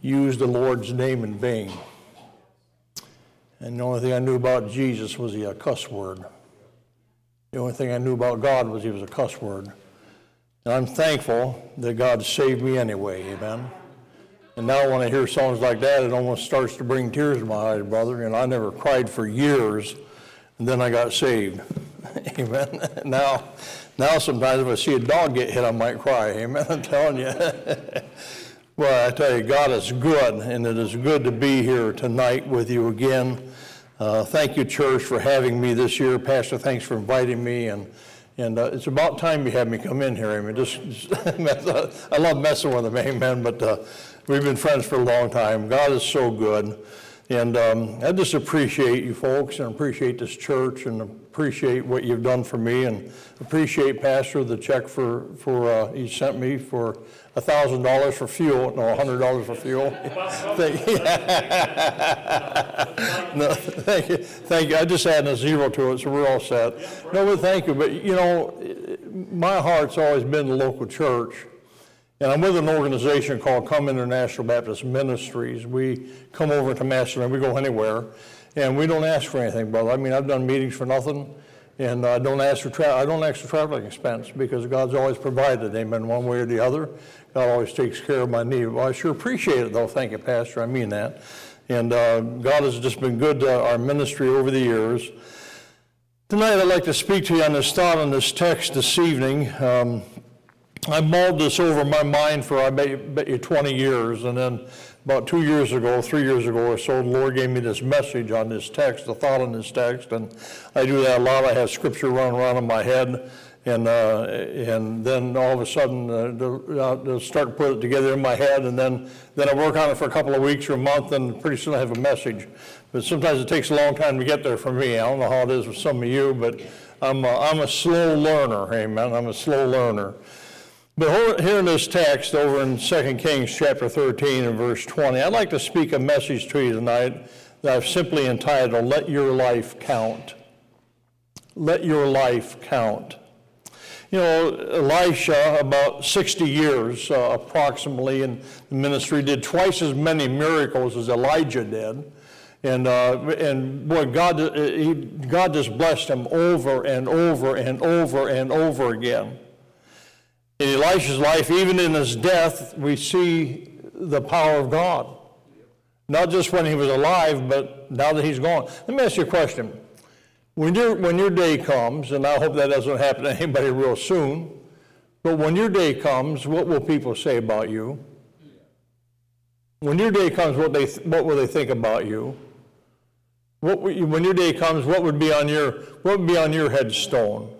used the Lord's name in vain. And the only thing I knew about Jesus was he a cuss word. The only thing I knew about God was he was a cuss word. And I'm thankful that God saved me anyway, amen. And now when I hear songs like that, it almost starts to bring tears to my eyes, brother. And I never cried for years, and then I got saved. amen. now, now sometimes if I see a dog get hit, I might cry. Amen. I'm telling you. Well, I tell you, God is good, and it is good to be here tonight with you again. Uh, thank you, church, for having me this year. Pastor, thanks for inviting me. And, and uh, it's about time you had me come in here. I mean, just, just I love messing with them, amen. But uh, we've been friends for a long time. God is so good. And um, I just appreciate you folks and appreciate this church and appreciate what you've done for me and appreciate Pastor the check for, for uh, he sent me for $1,000 for fuel, no, $100 for fuel. thank, you. no, thank you. Thank you. I just added a zero to it, so we're all set. No, but thank you. But, you know, my heart's always been the local church. And I'm with an organization called Come International Baptist Ministries. We come over to Macedonia, we go anywhere, and we don't ask for anything, brother. I mean, I've done meetings for nothing. And I don't ask for tra- I don't ask for traveling expense because God's always provided, amen, one way or the other. God always takes care of my need. Well, I sure appreciate it, though. Thank you, Pastor. I mean that. And uh, God has just been good to our ministry over the years. Tonight, I'd like to speak to you on this thought on this text this evening. Um, I mulled this over my mind for, I bet, bet you, 20 years, and then about two years ago, three years ago or so, the Lord gave me this message on this text, the thought on this text, and I do that a lot. I have scripture running around in my head, and uh, and then all of a sudden uh, they'll, uh, start to put it together in my head, and then then I work on it for a couple of weeks or a month, and pretty soon I have a message. But sometimes it takes a long time to get there for me. I don't know how it is with some of you, but I'm a, I'm a slow learner. Amen. I'm a slow learner. But here in this text over in 2 Kings chapter 13 and verse 20, I'd like to speak a message to you tonight that I've simply entitled, Let Your Life Count. Let Your Life Count. You know, Elisha, about 60 years uh, approximately in the ministry, did twice as many miracles as Elijah did. And, uh, and boy, God, uh, he, God just blessed him over and over and over and over again. In Elisha's life, even in his death, we see the power of God. Not just when he was alive, but now that he's gone. Let me ask you a question. When, your when your day comes, and I hope that doesn't happen to anybody real soon, but when your day comes, what will people say about you? When your day comes, what, they, what will they think about you? What, when your day comes, what would be on your, what would be on your headstone?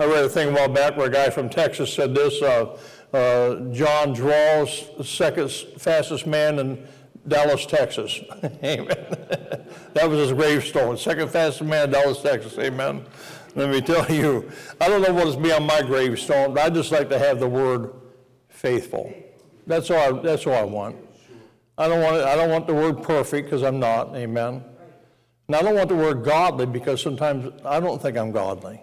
I read a thing a while back where a guy from Texas said this uh, uh, John the second fastest man in Dallas, Texas. Amen. that was his gravestone. Second fastest man in Dallas, Texas. Amen. Let me tell you, I don't know what is be on my gravestone, but I just like to have the word faithful. That's all. I, that's all I want. I don't want. I don't want the word perfect because I'm not. Amen. And I don't want the word godly because sometimes I don't think I'm godly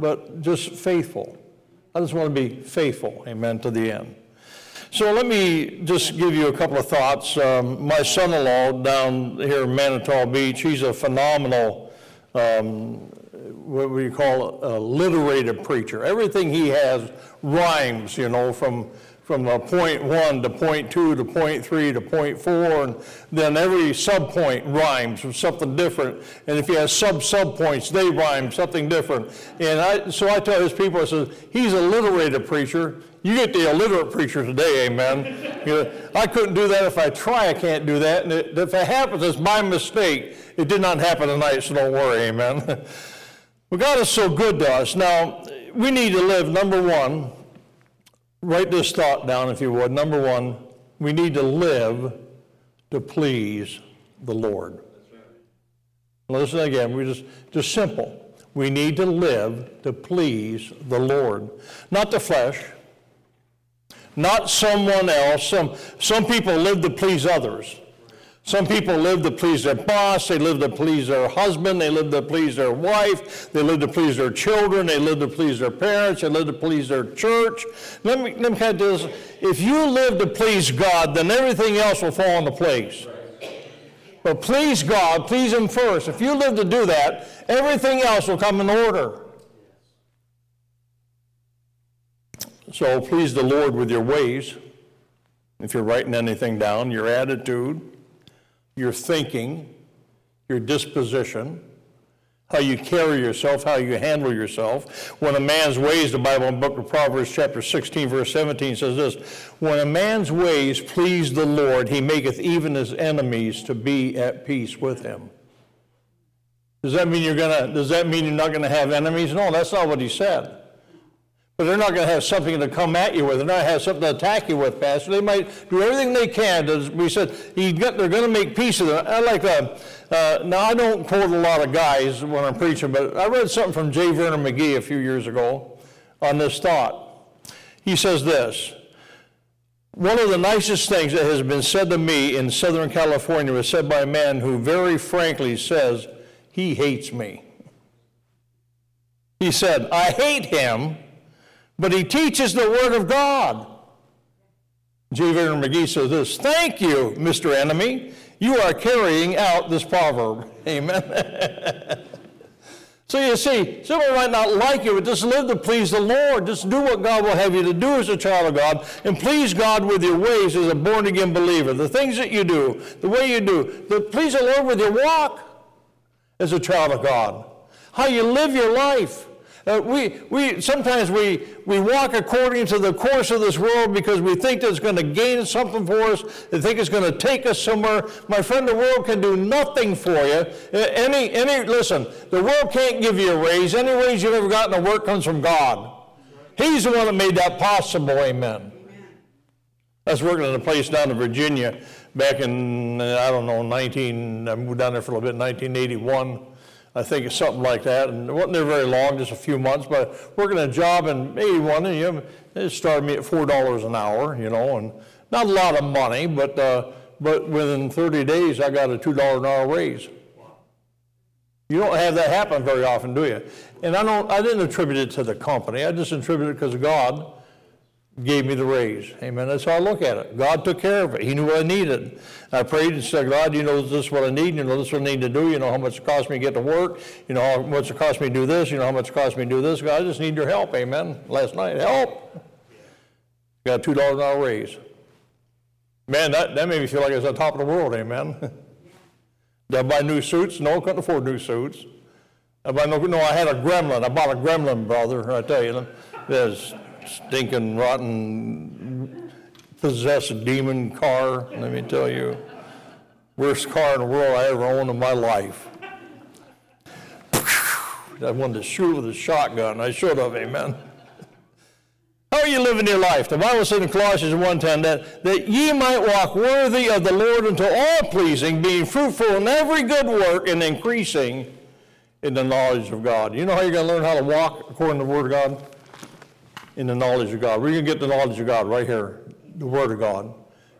but just faithful. I just want to be faithful, amen, to the end. So let me just give you a couple of thoughts. Um, my son in law down here in Manitou Beach, he's a phenomenal, um, what we call a literated preacher. Everything he has rhymes, you know, from from uh, point one to point two to point three to point four, and then every subpoint rhymes with something different. And if you have sub subpoints, they rhyme something different. And I, so I tell his people, I says, he's a literated preacher. You get the illiterate preacher today, amen. you know, I couldn't do that if I try. I can't do that. And it, if it happens, it's my mistake. It did not happen tonight, so don't worry, amen. but God is so good to us. Now, we need to live, number one, Write this thought down if you would. Number one, we need to live to please the Lord. Listen again, we just just simple. We need to live to please the Lord, not the flesh, not someone else. Some some people live to please others. Some people live to please their boss, they live to please their husband, they live to please their wife, they live to please their children, they live to please their parents, they live to please their church. Let me, let me kind of do this. If you live to please God, then everything else will fall into place. But please God, please Him first. If you live to do that, everything else will come in order. So please the Lord with your ways. If you're writing anything down, your attitude, your thinking, your disposition, how you carry yourself, how you handle yourself. When a man's ways, the Bible in the book of Proverbs, chapter 16, verse 17 says this When a man's ways please the Lord, he maketh even his enemies to be at peace with him. Does that mean you're gonna does that mean you're not gonna have enemies? No, that's not what he said. But they're not going to have something to come at you with. They're not going to have something to attack you with, Pastor. They might do everything they can. To, we said got, they're going to make peace with them. I like that. uh, now I don't quote a lot of guys when I'm preaching, but I read something from J. Vernon McGee a few years ago on this thought. He says this. One of the nicest things that has been said to me in Southern California was said by a man who very frankly says he hates me. He said, I hate him but he teaches the Word of God. J. Vernon McGee says this Thank you, Mr. Enemy. You are carrying out this proverb. Amen. so you see, someone might not like you, but just live to please the Lord. Just do what God will have you to do as a child of God, and please God with your ways as a born again believer. The things that you do, the way you do, the, please the Lord with your walk as a child of God. How you live your life. Uh, we, we, sometimes we, we walk according to the course of this world because we think that it's going to gain something for us. We think it's going to take us somewhere. My friend, the world can do nothing for you. Uh, any, any, listen, the world can't give you a raise. Any raise you've ever gotten at work comes from God. He's the one that made that possible. Amen. I was working in a place down in Virginia back in, I don't know, 19, I moved down there for a little bit, 1981. I think it's something like that. And it wasn't there very long, just a few months, but working a job in 81, and you know, it started me at $4 an hour, you know, and not a lot of money, but, uh, but within 30 days, I got a $2 an hour raise. You don't have that happen very often, do you? And I don't, I didn't attribute it to the company. I just attributed it because of God gave me the raise. Amen. That's how I look at it. God took care of it. He knew what I needed. I prayed and said, God, you know this is what I need. You know this is what I need to do. You know how much it costs me to get to work. You know how much it costs me to do this. You know how much it costs me to do this. God, I just need your help. Amen. Last night, help. Got a $2 an hour raise. Man, that, that made me feel like I was on top of the world. Amen. Did I buy new suits? No, I couldn't afford new suits. I buy no, no, I had a gremlin. I bought a gremlin, brother. I tell you, there's stinking, rotten, possessed demon car, let me tell you. Worst car in the world I ever owned in my life. I wanted to shoot with a shotgun. I should have, amen. How are you living your life? The Bible says in Colossians 1.10 that, that ye might walk worthy of the Lord unto all pleasing, being fruitful in every good work and increasing in the knowledge of God. You know how you're going to learn how to walk according to the Word of God? In the knowledge of God. We're going to get the knowledge of God right here, the Word of God.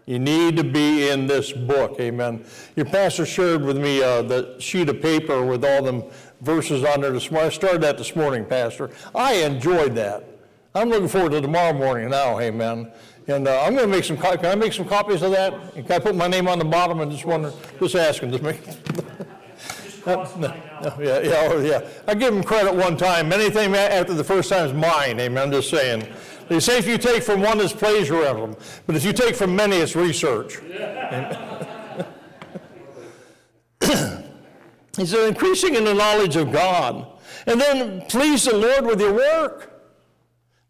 You need to be in this book. Amen. Your pastor shared with me uh, the sheet of paper with all them verses on there this morning. I started that this morning, Pastor. I enjoyed that. I'm looking forward to tomorrow morning now. Amen. And uh, I'm going to make some. Can I make some copies of that? Can I put my name on the bottom and just wonder? Just asking. Just make. Yeah, yeah, oh, yeah. I give them credit one time. Anything after the first time is mine. Amen. I'm just saying. They say if you take from one, it's plagiarism. But if you take from many, it's research. he said, increasing in the knowledge of God. And then please the Lord with your work.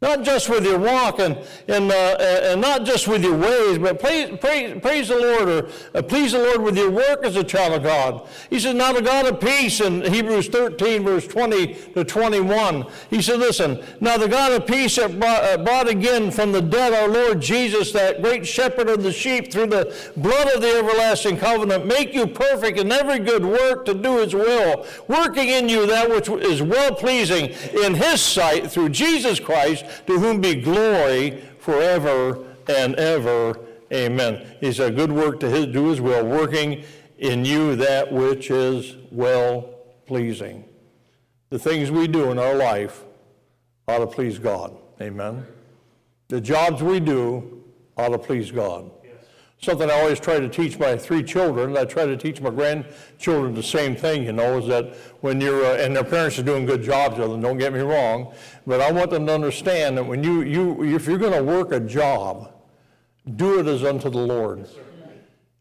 Not just with your walk and, and, uh, and not just with your ways, but praise, praise, praise the Lord or uh, please the Lord with your work as a child of God. He says, now the God of peace in Hebrews 13, verse 20 to 21. He said, listen, now the God of peace that brought, uh, brought again from the dead our Lord Jesus, that great shepherd of the sheep, through the blood of the everlasting covenant, make you perfect in every good work to do his will, working in you that which is well pleasing in his sight through Jesus Christ to whom be glory forever and ever. Amen. He said, good work to his, do his will, working in you that which is well pleasing. The things we do in our life ought to please God. Amen. The jobs we do ought to please God. Something I always try to teach my three children, I try to teach my grandchildren the same thing, you know, is that when you're, uh, and their parents are doing good jobs of them, don't get me wrong, but I want them to understand that when you, you if you're going to work a job, do it as unto the Lord.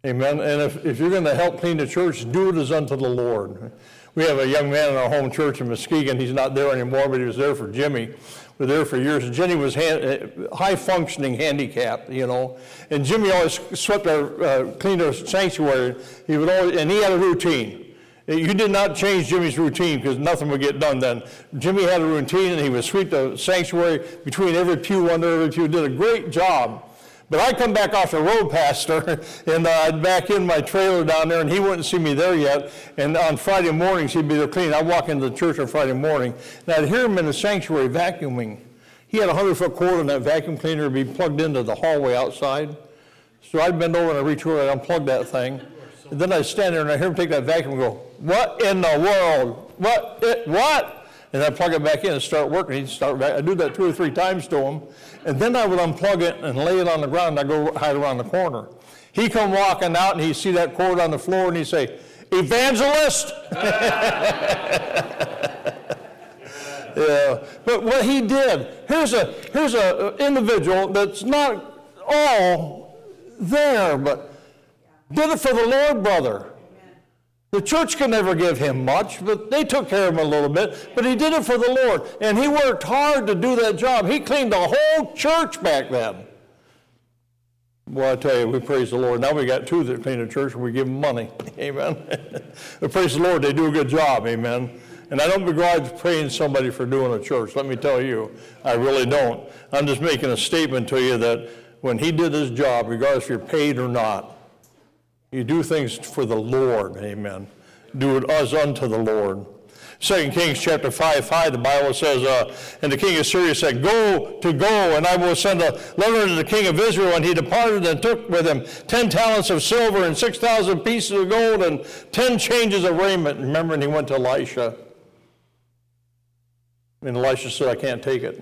Amen. And if, if you're going to help clean the church, do it as unto the Lord. We have a young man in our home church in Muskegon. He's not there anymore, but he was there for Jimmy were there for years. And Jenny was uh, high functioning handicapped, you know. And Jimmy always swept our, uh, cleaned our sanctuary. He would always, and he had a routine. You did not change Jimmy's routine because nothing would get done then. Jimmy had a routine and he would sweep the sanctuary between every pew, under every pew. Did a great job. But I come back off the road, Pastor, and uh, I'd back in my trailer down there, and he wouldn't see me there yet. And on Friday mornings, he'd be there cleaning. I'd walk into the church on Friday morning, and I'd hear him in the sanctuary vacuuming. He had a 100 foot cord, and that vacuum cleaner would be plugged into the hallway outside. So I'd bend over and I'd reach over and unplug that thing. And then I'd stand there and I'd hear him take that vacuum and go, What in the world? What? It, what? and I'd plug it back in and start working. He'd start back. I'd do that two or three times to him, and then I would unplug it and lay it on the ground, I'd go hide around the corner. He'd come walking out, and he'd see that cord on the floor, and he'd say, Evangelist! yeah. But what he did, here's a here's a uh, individual that's not all there, but did it for the Lord, brother. The church could never give him much, but they took care of him a little bit. But he did it for the Lord. And he worked hard to do that job. He cleaned the whole church back then. Well, I tell you, we praise the Lord. Now we got two that clean the church and we give them money. Amen. but praise the Lord, they do a good job. Amen. And I don't begrudge paying somebody for doing a church. Let me tell you, I really don't. I'm just making a statement to you that when he did his job, regardless if you're paid or not, you do things for the Lord, amen. Do it as unto the Lord. Second Kings chapter 5, 5, the Bible says, uh, And the king of Syria said, Go to go, and I will send a letter to the king of Israel. And he departed and took with him 10 talents of silver and 6,000 pieces of gold and 10 changes of raiment. Remember, and he went to Elisha. And Elisha said, I can't take it.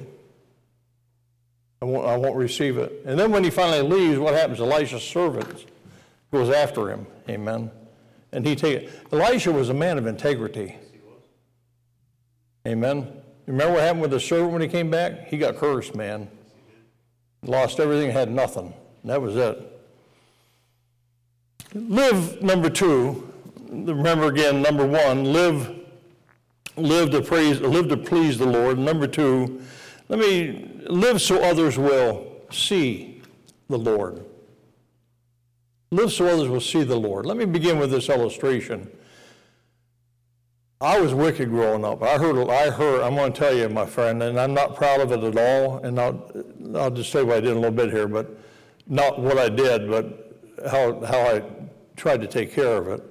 I won't, I won't receive it. And then when he finally leaves, what happens? Elisha's servants goes after him. Amen. And he take Elisha was a man of integrity. Amen. Remember what happened with the servant when he came back? He got cursed, man. Lost everything, had nothing. That was it. Live, number two. Remember again, number one, live, live to praise, live to please the Lord. Number two, let me live so others will see the Lord. Live so others will see the Lord. Let me begin with this illustration. I was wicked growing up. I heard, I heard, I'm going to tell you, my friend, and I'm not proud of it at all. And I'll, I'll just say what I did a little bit here, but not what I did, but how, how I tried to take care of it.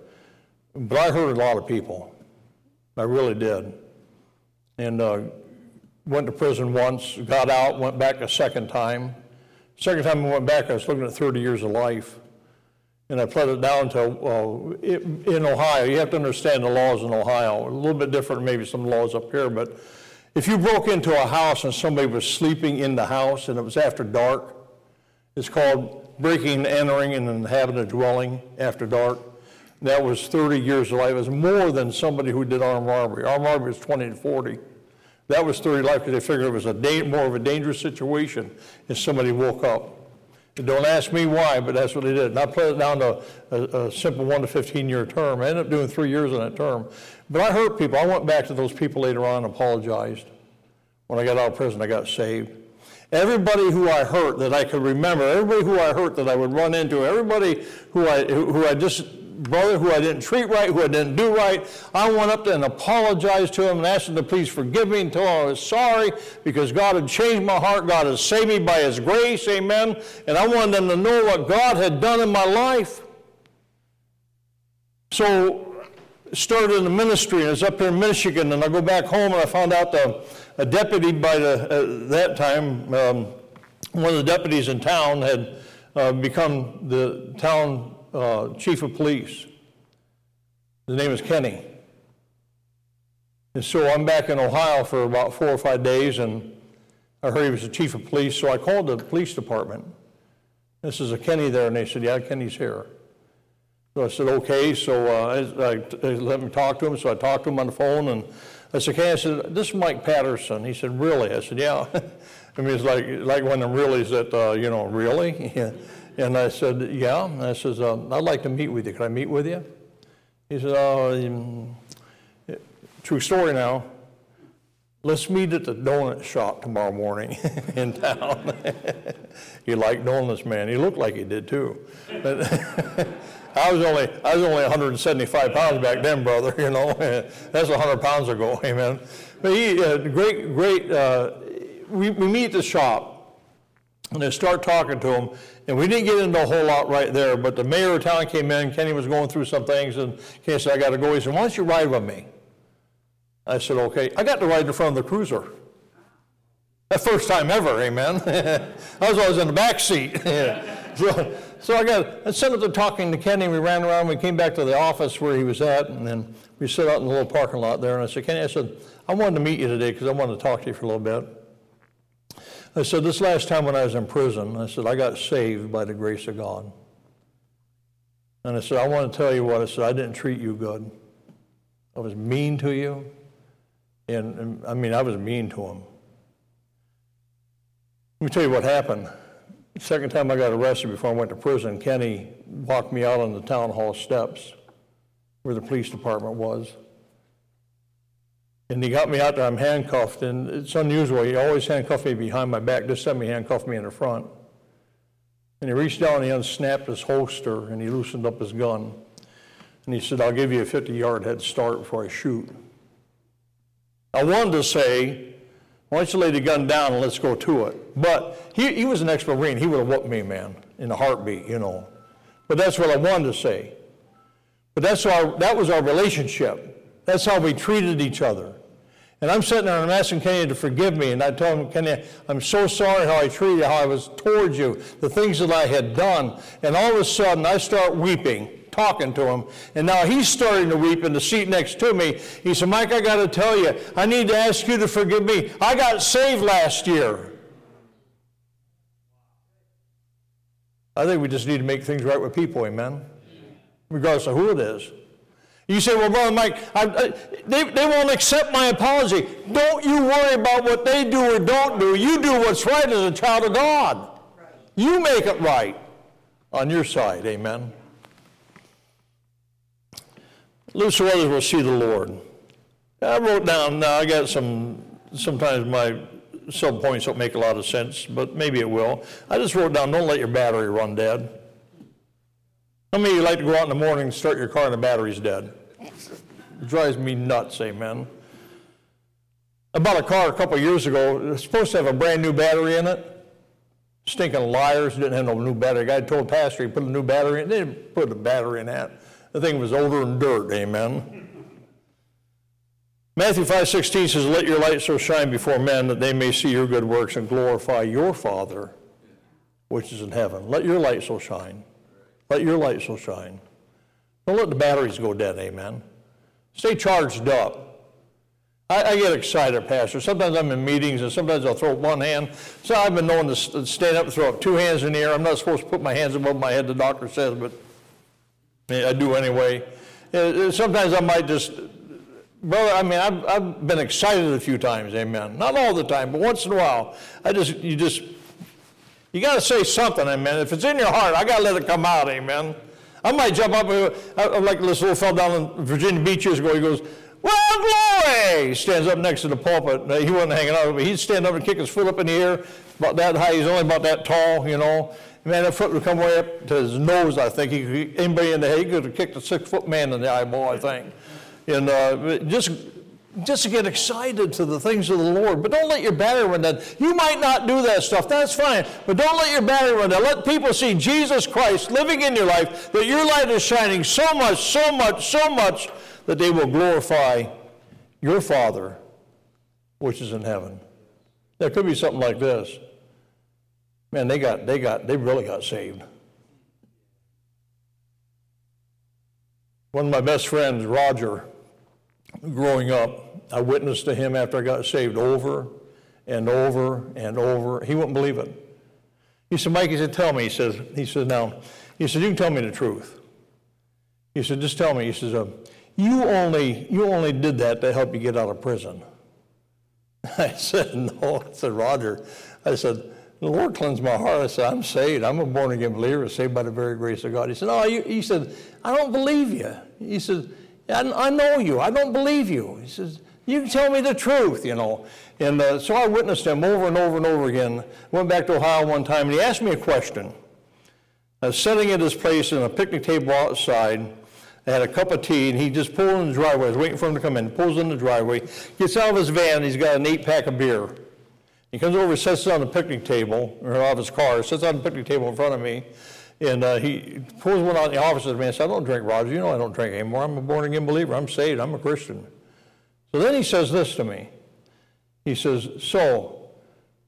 But I hurt a lot of people. I really did. And uh, went to prison once, got out, went back a second time. Second time I went back, I was looking at 30 years of life and I it down to, uh, in Ohio, you have to understand the laws in Ohio, a little bit different maybe some laws up here, but if you broke into a house and somebody was sleeping in the house and it was after dark, it's called breaking and entering and inhabiting a dwelling after dark. That was 30 years of life. It was more than somebody who did armed robbery. Armed robbery was 20 to 40. That was 30 life because they figured it was a da- more of a dangerous situation if somebody woke up. Don't ask me why, but that's what they did. And I put it down to a, a simple one to 15 year term. I ended up doing three years in that term. But I hurt people. I went back to those people later on and apologized. When I got out of prison, I got saved. Everybody who I hurt that I could remember, everybody who I hurt that I would run into, everybody who I, who I just brother who I didn't treat right, who I didn't do right. I went up there and apologized to him and asked him to please forgive me and told him I was sorry because God had changed my heart. God had saved me by his grace. Amen. And I wanted them to know what God had done in my life. So started in the ministry and I was up here in Michigan and I go back home and I found out the, a deputy by the, uh, that time, um, one of the deputies in town had uh, become the town uh, chief of police. His name is Kenny. And so I'm back in Ohio for about four or five days, and I heard he was the chief of police, so I called the police department. This is a Kenny there, and they said, yeah, Kenny's here. So I said, okay, so uh, I, I, let me talk to him, so I talked to him on the phone, and I said, Kenny, I said, this is Mike Patterson. He said, really? I said, yeah. I mean, it's like, like one of them reallys that, uh, you know, really? and I said, yeah. And I says, uh, I'd like to meet with you. Can I meet with you? He said, oh, um, true story now. Let's meet at the donut shop tomorrow morning in town. he liked donuts, man. He looked like he did too. But I was only I was only 175 pounds back then, brother. You know, that's 100 pounds ago. Amen. But he uh, great great. Uh, we, we meet at the shop, and I start talking to him, and we didn't get into a whole lot right there. But the mayor of town came in. Kenny was going through some things, and Kenny said, "I got to go." He said, "Why don't you ride with me?" I said, okay. I got to ride in front of the cruiser. That first time ever, amen. I was always in the back seat. so, so I got, instead of talking to Kenny, we ran around, we came back to the office where he was at, and then we sat out in the little parking lot there, and I said, Kenny, I said, I wanted to meet you today because I wanted to talk to you for a little bit. I said, this last time when I was in prison, I said, I got saved by the grace of God. And I said, I want to tell you what, I said, I didn't treat you good. I was mean to you. And, and, I mean, I was mean to him. Let me tell you what happened. Second time I got arrested before I went to prison, Kenny walked me out on the town hall steps where the police department was. And he got me out there, I'm handcuffed, and it's unusual. He always handcuffed me behind my back. This time he handcuffed me in the front. And he reached down and he unsnapped his holster and he loosened up his gun. And he said, I'll give you a 50 yard head start before I shoot. I wanted to say, why don't you lay the gun down and let's go to it? But he, he was an ex-Marine. He would have whooped me, man, in a heartbeat, you know. But that's what I wanted to say. But that's our, that was our relationship. That's how we treated each other. And I'm sitting there and I'm asking Kenny to forgive me. And I told him, Kenny, I'm so sorry how I treated you, how I was towards you, the things that I had done. And all of a sudden, I start weeping talking to him. And now he's starting to weep in the seat next to me. He said, Mike, I got to tell you, I need to ask you to forgive me. I got saved last year. I think we just need to make things right with people, amen? Regardless of who it is. You say, well, Brother Mike, I, I, they, they won't accept my apology. Don't you worry about what they do or don't do. You do what's right as a child of God. You make it right on your side, amen? Loose others will see the Lord. I wrote down, now I got some, sometimes my sub points don't make a lot of sense, but maybe it will. I just wrote down, don't let your battery run dead. How many of you like to go out in the morning and start your car and the battery's dead? It drives me nuts, amen. I bought a car a couple years ago. It was supposed to have a brand new battery in it. Stinking liars, didn't have no new battery. The guy told pastor he put a new battery in. They didn't put a battery in that. The thing was older than dirt, amen. Matthew 5:16 says, "Let your light so shine before men that they may see your good works and glorify your Father which is in heaven." Let your light so shine. Let your light so shine. Don't let the batteries go dead, amen. Stay charged up. I, I, get excited, Pastor. Sometimes I'm in meetings and sometimes I'll throw up one hand. So I've been known to stand up and throw up two hands in the air. I'm not supposed to put my hands above my head, the doctor says, but eh, I do anyway. Eh, eh, sometimes I might just, brother, I mean, I've, I've been excited a few times, amen. Not all the time, but once in a while, I just, you just, you got to say something, amen. If it's in your heart, I got to let it come out, amen. I might jump up, I'm like this little fellow down in Virginia Beach years ago, he goes, well, glory! He stands up next to the pulpit. He wasn't hanging out, but he'd stand up and kick his foot up in the air, about that high. He's only about that tall, you know. Man, that foot would come way up to his nose, I think. He anybody in the head, he could have kicked a six foot man in the eyeball, I think. And uh, just, just get excited to the things of the Lord. But don't let your battery run down. You might not do that stuff. That's fine. But don't let your battery run down. Let people see Jesus Christ living in your life, that your light is shining so much, so much, so much, that they will glorify your Father, which is in heaven. There could be something like this. Man, they got, they got, they really got saved. One of my best friends, Roger, growing up, I witnessed to him after I got saved over and over and over. He wouldn't believe it. He said, Mike, he said, tell me. He says, he says, now, he said, you can tell me the truth. He said, just tell me. He says, uh, you only, you only did that to help you get out of prison. I said, no. I said, Roger, I said, the Lord cleansed my heart. I said, I'm saved. I'm a born again believer, saved by the very grace of God. He said, No, he said, I don't believe you. He said, I, I know you. I don't believe you. He says, You can tell me the truth, you know. And uh, so I witnessed him over and over and over again. Went back to Ohio one time, and he asked me a question. I was sitting at his place in a picnic table outside. I had a cup of tea, and he just pulled in the driveway. I was waiting for him to come in. Pulls in the driveway, gets out of his van, he's got an eight pack of beer. He comes over, sits on the picnic table, or out of his car, sits on the picnic table in front of me, and uh, he pulls one out in the office and says, I don't drink, Roger. You know I don't drink anymore. I'm a born again believer. I'm saved. I'm a Christian. So then he says this to me. He says, So,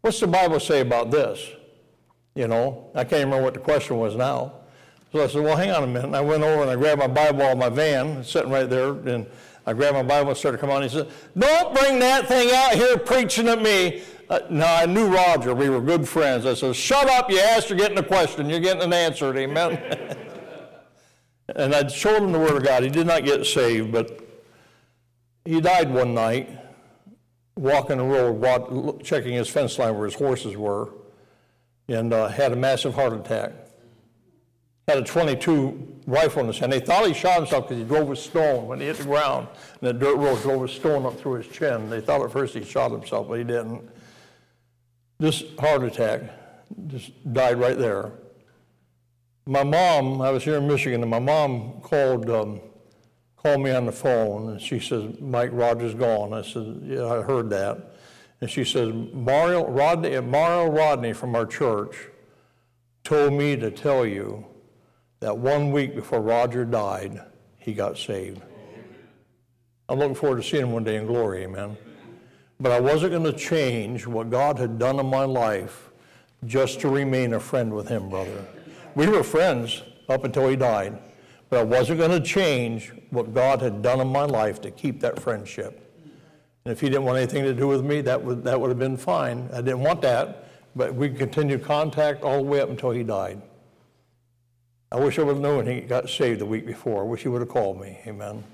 what's the Bible say about this? You know, I can't remember what the question was now. So I said, Well, hang on a minute. And I went over and I grabbed my Bible out of my van, sitting right there, and I grabbed my Bible and started coming on. He said, Don't bring that thing out here preaching at me. Uh, now, I knew Roger. We were good friends. I said, Shut up. You asked, you're getting a question. You're getting an answer. Amen. and I showed him the Word of God. He did not get saved, but he died one night walking the road, checking his fence line where his horses were, and uh, had a massive heart attack. Had a 22 rifle in his hand. They thought he shot himself because he drove a stone when he hit the ground, and the dirt road drove a stone up through his chin. They thought at first he shot himself, but he didn't. This heart attack just died right there. My mom, I was here in Michigan, and my mom called um, called me on the phone, and she says, Mike Rogers gone. I said, yeah, I heard that. And she says, Mario Rodney, Mario Rodney from our church told me to tell you that one week before Roger died, he got saved. I'm looking forward to seeing him one day in glory, amen. But I wasn't going to change what God had done in my life just to remain a friend with him, brother. We were friends up until he died, but I wasn't going to change what God had done in my life to keep that friendship. And if he didn't want anything to do with me, that would, that would have been fine. I didn't want that, but we continued contact all the way up until he died. I wish I would have known he got saved the week before. I wish he would have called me. Amen.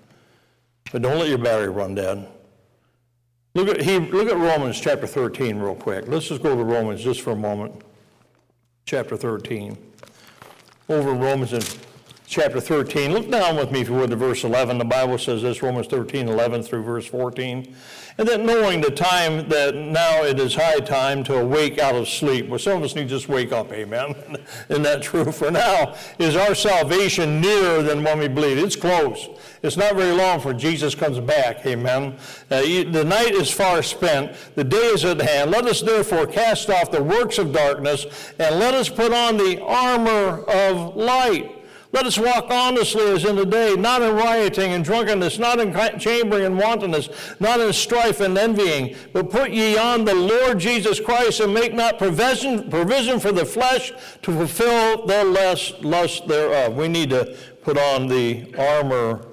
But don't let your battery run dead. Look at, he, look at Romans chapter 13 real quick. Let's just go to Romans just for a moment. Chapter 13. Over Romans in chapter 13. Look down with me, if you would, to verse 11. The Bible says this, Romans 13, 11 through verse 14 and that knowing the time that now it is high time to awake out of sleep. Well, some of us need to just wake up, amen. Isn't that true? For now is our salvation nearer than when we believe. It's close. It's not very long for Jesus comes back, amen. Uh, the night is far spent, the day is at hand. Let us therefore cast off the works of darkness and let us put on the armor of light. Let us walk honestly as in the day, not in rioting and drunkenness, not in chambering and wantonness, not in strife and envying, but put ye on the Lord Jesus Christ and make not provision, provision for the flesh to fulfill the lust, lust thereof. We need to put on the armor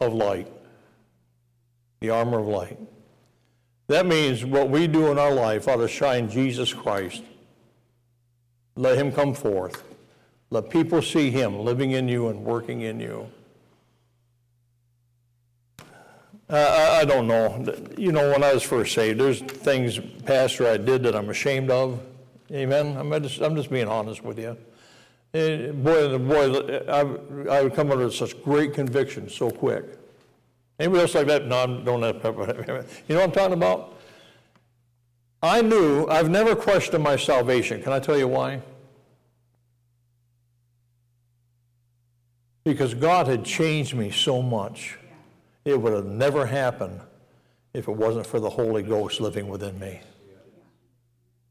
of light. The armor of light. That means what we do in our life ought to shine Jesus Christ. Let him come forth. Let people see him living in you and working in you. Uh, I, I don't know. You know, when I was first saved, there's things, Pastor, I did that I'm ashamed of. Amen. I'm just, I'm just being honest with you. And eh, boy, boy, I, I would come under such great conviction so quick. Anybody else like that? No, I don't have. You know what I'm talking about? I knew, I've never questioned my salvation. Can I tell you why? Because God had changed me so much. It would have never happened if it wasn't for the Holy Ghost living within me.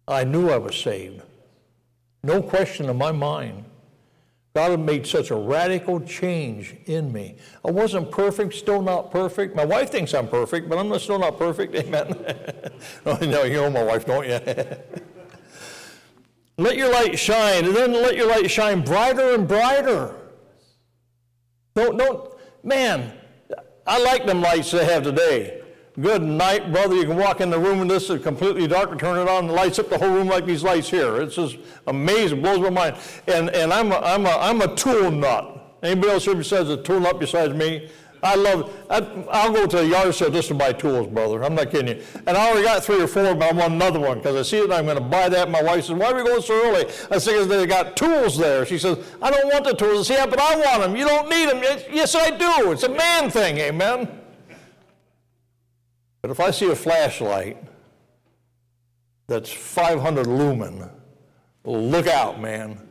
I knew I was saved. No question in my mind. God had made such a radical change in me. I wasn't perfect, still not perfect. My wife thinks I'm perfect, but I'm still not perfect. Amen. oh, no, you know my wife, don't you? let your light shine, and then let your light shine brighter and brighter. Don't, don't, Man, I like them lights they have today. Good night, brother. You can walk in the room and this is completely dark and turn it on and lights up the whole room like these lights here. It's just amazing, blows my mind. And, and I'm, a, I'm, a, I'm a tool nut. Anybody else here besides a tool nut besides me? I love, I, will go to the yard sale just to buy tools, brother. I'm not kidding you. And I already got three or four, but I want another one because I see it and I'm going to buy that. My wife says, why are we going so early? I say, because they got tools there. She says, I don't want the tools. I say, yeah, but I want them. You don't need them. Yes, I do. It's a man thing, amen? But if I see a flashlight that's 500 lumen, look out, man.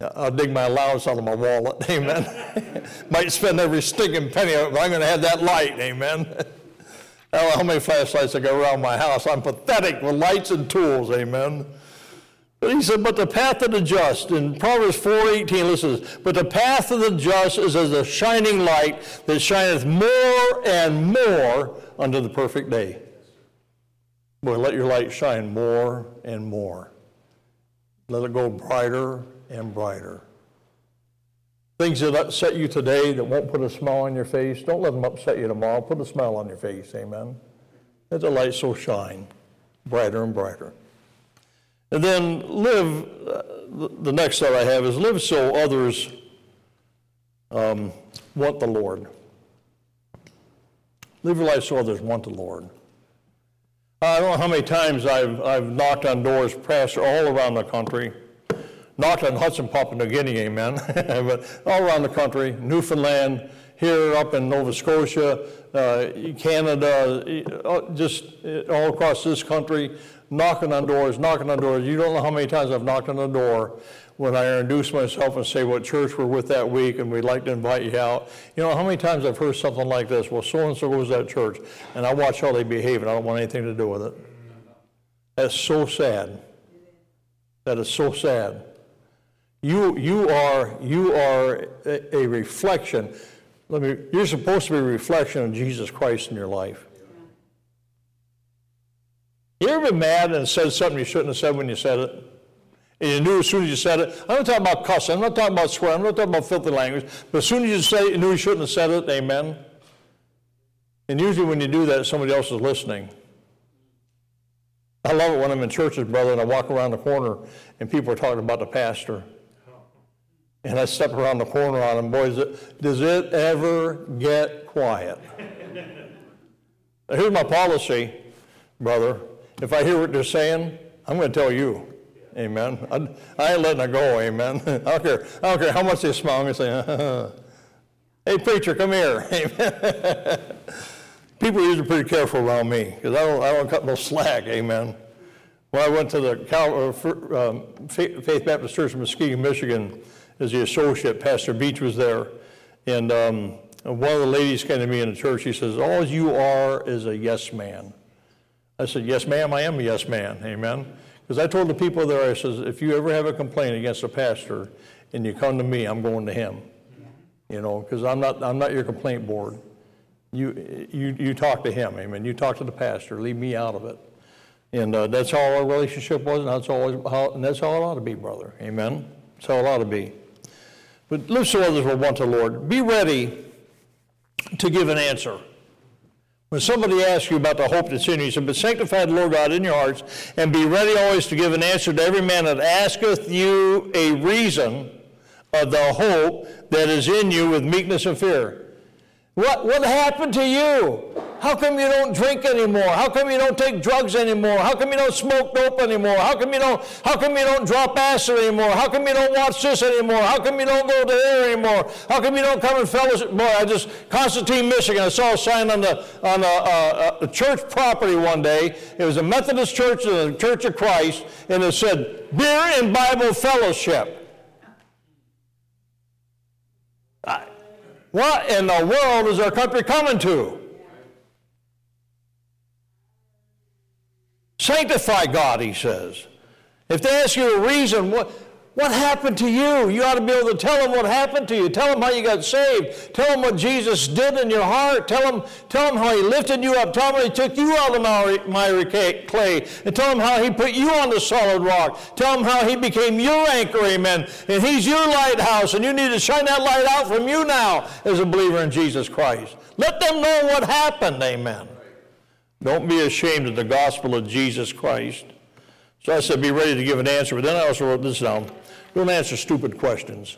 Uh, I'll dig my allowance out of my wallet, amen. Might spend every stinking penny of it, but I'm going to have that light, amen. How many flashlights I got around my house. I'm pathetic with lights and tools, amen. But he said, but the path of the just, in Proverbs 4.18, listen, but the path of the just is as a shining light that shineth more and more unto the perfect day. Boy, let your light shine more and more. Let it go brighter and brighter. Things that upset you today that won't put a smile on your face, don't let them upset you tomorrow. Put a smile on your face, amen. Let the light so shine brighter and brighter. And then live, uh, the next thought I have is live so others um, want the Lord. Live your life so others want the Lord. I don't know how many times I've, I've knocked on doors, pastor, all around the country. Knocked on Hudson, Papua New Guinea, amen. but all around the country, Newfoundland, here up in Nova Scotia, uh, Canada, uh, just uh, all across this country, knocking on doors, knocking on doors. You don't know how many times I've knocked on the door when I introduce myself and say what church we're with that week and we'd like to invite you out. You know how many times I've heard something like this? Well, so and so goes to that church, and I watch how they behave, and I don't want anything to do with it. That's so sad. That is so sad. You, you are, you are a, a reflection. Let me, you're supposed to be a reflection of Jesus Christ in your life. You ever been mad and said something you shouldn't have said when you said it? And you knew as soon as you said it. I'm not talking about cussing. I'm not talking about swearing. I'm not talking about filthy language. But as soon as you say it, you knew you shouldn't have said it. Amen. And usually when you do that, somebody else is listening. I love it when I'm in churches, brother, and I walk around the corner and people are talking about the pastor. And I step around the corner on them. Boys, does it ever get quiet? Here's my policy, brother. If I hear what they're saying, I'm going to tell you. Amen. I, I ain't letting it go. Amen. I don't care. I don't care how much they smile. I'm going to say, "Hey, preacher, come here." Amen. People are usually pretty careful around me because I don't. I don't cut no slack. Amen. When I went to the Cal, uh, um, Faith Baptist Church in Muskegon, Michigan, as the associate, Pastor Beach was there, and um, one of the ladies came to me in the church. She says, "All you are is a yes man." I said, Yes, ma'am, I am a yes man. Amen. Because I told the people there, I says, if you ever have a complaint against a pastor and you come to me, I'm going to him. You know, because I'm not, I'm not your complaint board. You, you, you talk to him, amen. You talk to the pastor, leave me out of it. And uh, that's how our relationship was, and that's, always how, and that's how it ought to be, brother. Amen. That's how it ought to be. But live so others will want the Lord. Be ready to give an answer. When somebody asks you about the hope that's in you, you say, But sanctify the Lord God in your hearts, and be ready always to give an answer to every man that asketh you a reason of the hope that is in you with meekness and fear. What, what happened to you? How come you don't drink anymore? How come you don't take drugs anymore? How come you don't smoke dope anymore? How come you don't, how come you don't drop acid anymore? How come you don't watch this anymore? How come you don't go to there anymore? How come you don't come and fellowship? Boy, I just, Constantine, Michigan, I saw a sign on the, on a, a, a church property one day. It was a Methodist church, and the Church of Christ, and it said, beer and Bible fellowship. What in the world is our country coming to? Sanctify God, he says. If they ask you a reason, what, What happened to you? You ought to be able to tell them what happened to you. Tell them how you got saved. Tell them what Jesus did in your heart. Tell them, tell them how he lifted you up. Tell them he took you out of the miry clay. And tell them how he put you on the solid rock. Tell them how he became your anchor, amen. And he's your lighthouse. And you need to shine that light out from you now as a believer in Jesus Christ. Let them know what happened, amen. Don't be ashamed of the gospel of Jesus Christ. So I said, be ready to give an answer. But then I also wrote this down. Don't answer stupid questions.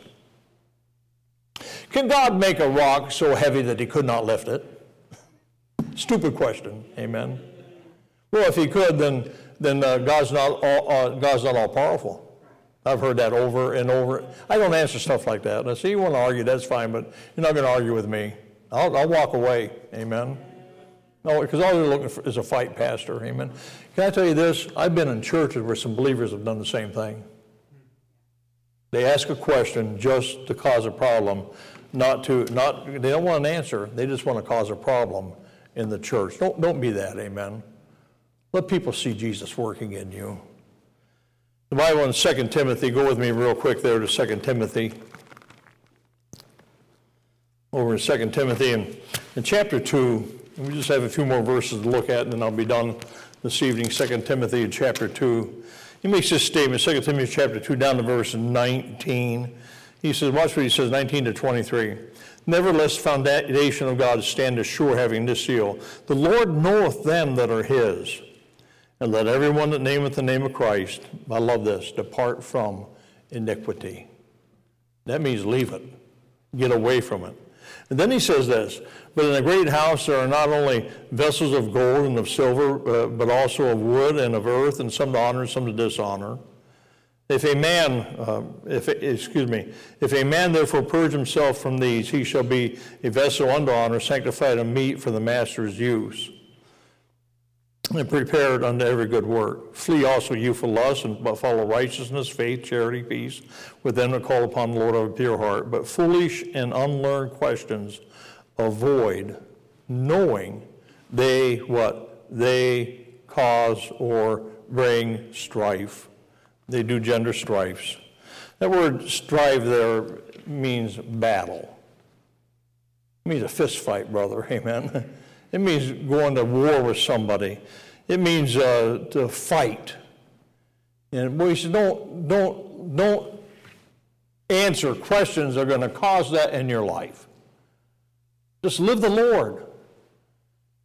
Can God make a rock so heavy that he could not lift it? Stupid question. Amen. Well, if he could, then, then uh, God's, not all, uh, God's not all powerful. I've heard that over and over. I don't answer stuff like that. I say, you want to argue, that's fine, but you're not going to argue with me. I'll, I'll walk away. Amen. No, because all they're looking for is a fight, Pastor. Amen. Can I tell you this? I've been in churches where some believers have done the same thing. They ask a question just to cause a problem, not to, not, they don't want an answer. They just want to cause a problem in the church. Don't, don't be that, amen. Let people see Jesus working in you. The Bible in 2 Timothy, go with me real quick there to 2 Timothy. Over in 2 Timothy, in, in chapter 2, we just have a few more verses to look at, and then I'll be done this evening. 2 Timothy chapter 2. He makes this statement, 2 Timothy chapter 2, down to verse 19. He says, watch what he says, 19 to 23. Nevertheless, the foundation of God standeth sure, having this seal. The Lord knoweth them that are his. And let everyone that nameth the name of Christ, I love this, depart from iniquity. That means leave it. Get away from it. And then he says this, but in a great house there are not only vessels of gold and of silver, uh, but also of wood and of earth, and some to honor some to dishonor. If a man, uh, if excuse me, if a man therefore purge himself from these, he shall be a vessel unto honor, sanctified and meet for the master's use, and prepared unto every good work. Flee also youthful lust, and follow righteousness, faith, charity, peace, with them that call upon the Lord of a pure heart. But foolish and unlearned questions avoid knowing they what they cause or bring strife. They do gender strifes. That word strive there means battle. It means a fist fight, brother. Amen. It means going to war with somebody. It means uh, to fight. And he said, don't, don't, don't answer questions that are going to cause that in your life. Just live the Lord.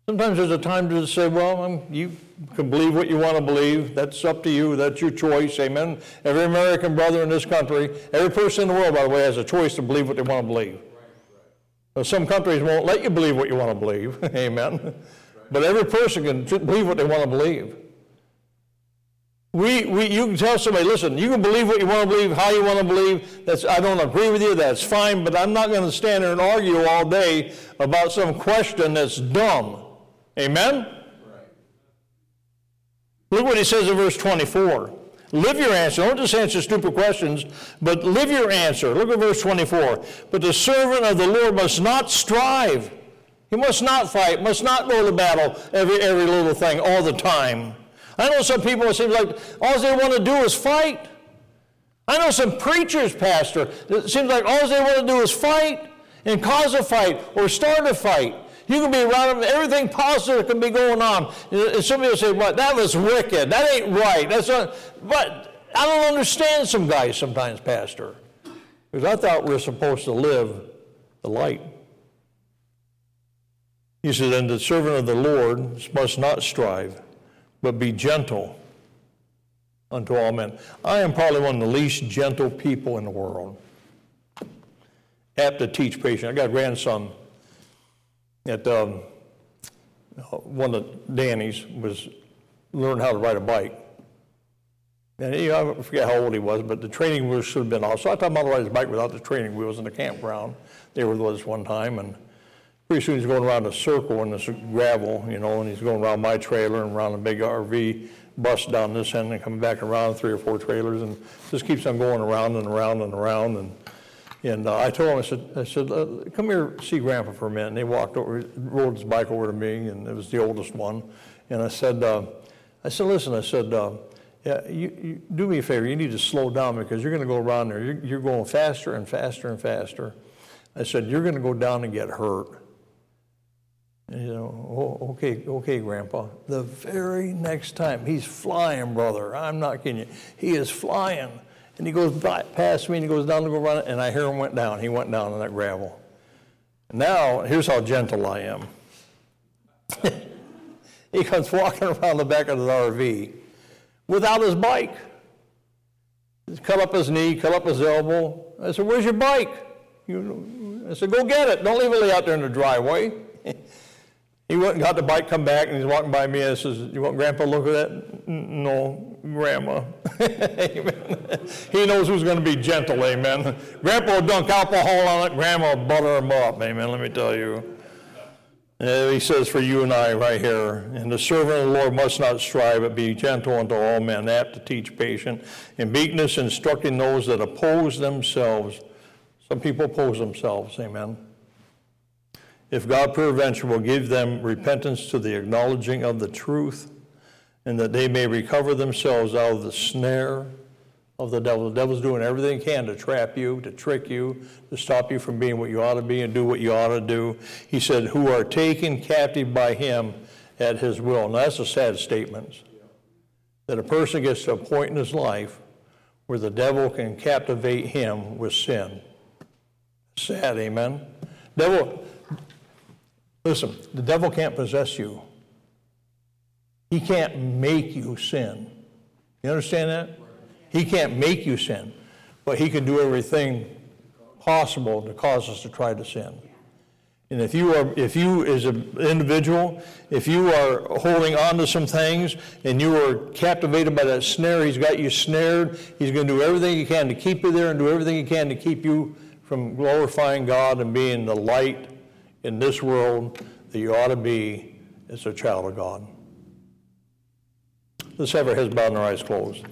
Sometimes there's a time to say, well, I'm, you can believe what you want to believe. That's up to you. That's your choice. Amen. Every American brother in this country, every person in the world, by the way, has a choice to believe what they want to believe. some countries won't let you believe what you want to believe. Amen. But every person can believe what they want to believe. We, we, you can tell somebody, listen, you can believe what you want to believe, how you want to believe. That's, I don't agree with you, that's fine, but I'm not going to stand there and argue all day about some question that's dumb. Amen? Right. Look what he says in verse 24. Live your answer. Don't just answer stupid questions, but live your answer. Look at verse 24. But the servant of the Lord must not strive. He must not fight, must not go to battle every, every little thing all the time. I know some people, it seems like all they want to do is fight. I know some preachers, Pastor, it seems like all they want to do is fight and cause a fight or start a fight. You can be around them, everything positive can be going on. And some people say, "What? That was wicked. That ain't right. That's not." But I don't understand some guys sometimes, Pastor, because I thought we were supposed to live the light. He said, "And the servant of the Lord must not strive." but be gentle unto all men. I am probably one of the least gentle people in the world. Apt to teach patience. I got a grandson at um, one of Danny's was learning how to ride a bike. And he, I forget how old he was, but the training wheels should have been off. So I taught him how to ride his bike without the training wheels in the campground. They were with us one time, and Pretty soon he's going around a circle in this gravel, you know, and he's going around my trailer and around a big RV bus down this end and coming back around three or four trailers and just keeps on going around and around and around. And, and uh, I told him, I said, I said uh, come here, see Grandpa for a minute. And he walked over, rode his bike over to me, and it was the oldest one. And I said, uh, I said, listen, I said, uh, yeah, you, you, do me a favor, you need to slow down because you're going to go around there. You're, you're going faster and faster and faster. I said, you're going to go down and get hurt. You know, oh, okay, okay, Grandpa. The very next time, he's flying, brother. I'm not kidding you. He is flying. And he goes by, past me and he goes down to go run it, and I hear him went down. He went down on that gravel. Now, here's how gentle I am. he comes walking around the back of the RV without his bike. He's cut up his knee, cut up his elbow. I said, Where's your bike? You, I said, Go get it. Don't leave it out there in the driveway. he went and got the bike, come back, and he's walking by me and says, You want Grandpa to look at that? No, Grandma. he knows who's going to be gentle, amen. Grandpa will dunk alcohol on it, Grandma will butter him up, amen, let me tell you. Uh, he says for you and I right here, and the servant of the Lord must not strive, but be gentle unto all men, apt to teach patient, in meekness instructing those that oppose themselves. Some people oppose themselves, amen. If God peradventure will give them repentance to the acknowledging of the truth, and that they may recover themselves out of the snare of the devil. The devil's doing everything he can to trap you, to trick you, to stop you from being what you ought to be and do what you ought to do. He said, who are taken captive by him at his will. Now, that's a sad statement. That a person gets to a point in his life where the devil can captivate him with sin. Sad, amen? Devil, listen, the devil can't possess you. He can't make you sin. You understand that? He can't make you sin, but he can do everything possible to cause us to try to sin. And if you are, if you as an individual, if you are holding on to some things and you are captivated by that snare, he's got you snared. He's going to do everything he can to keep you there and do everything he can to keep you from glorifying God and being the light in this world that you ought to be as a child of God. Let's have our heads bowed and our eyes closed.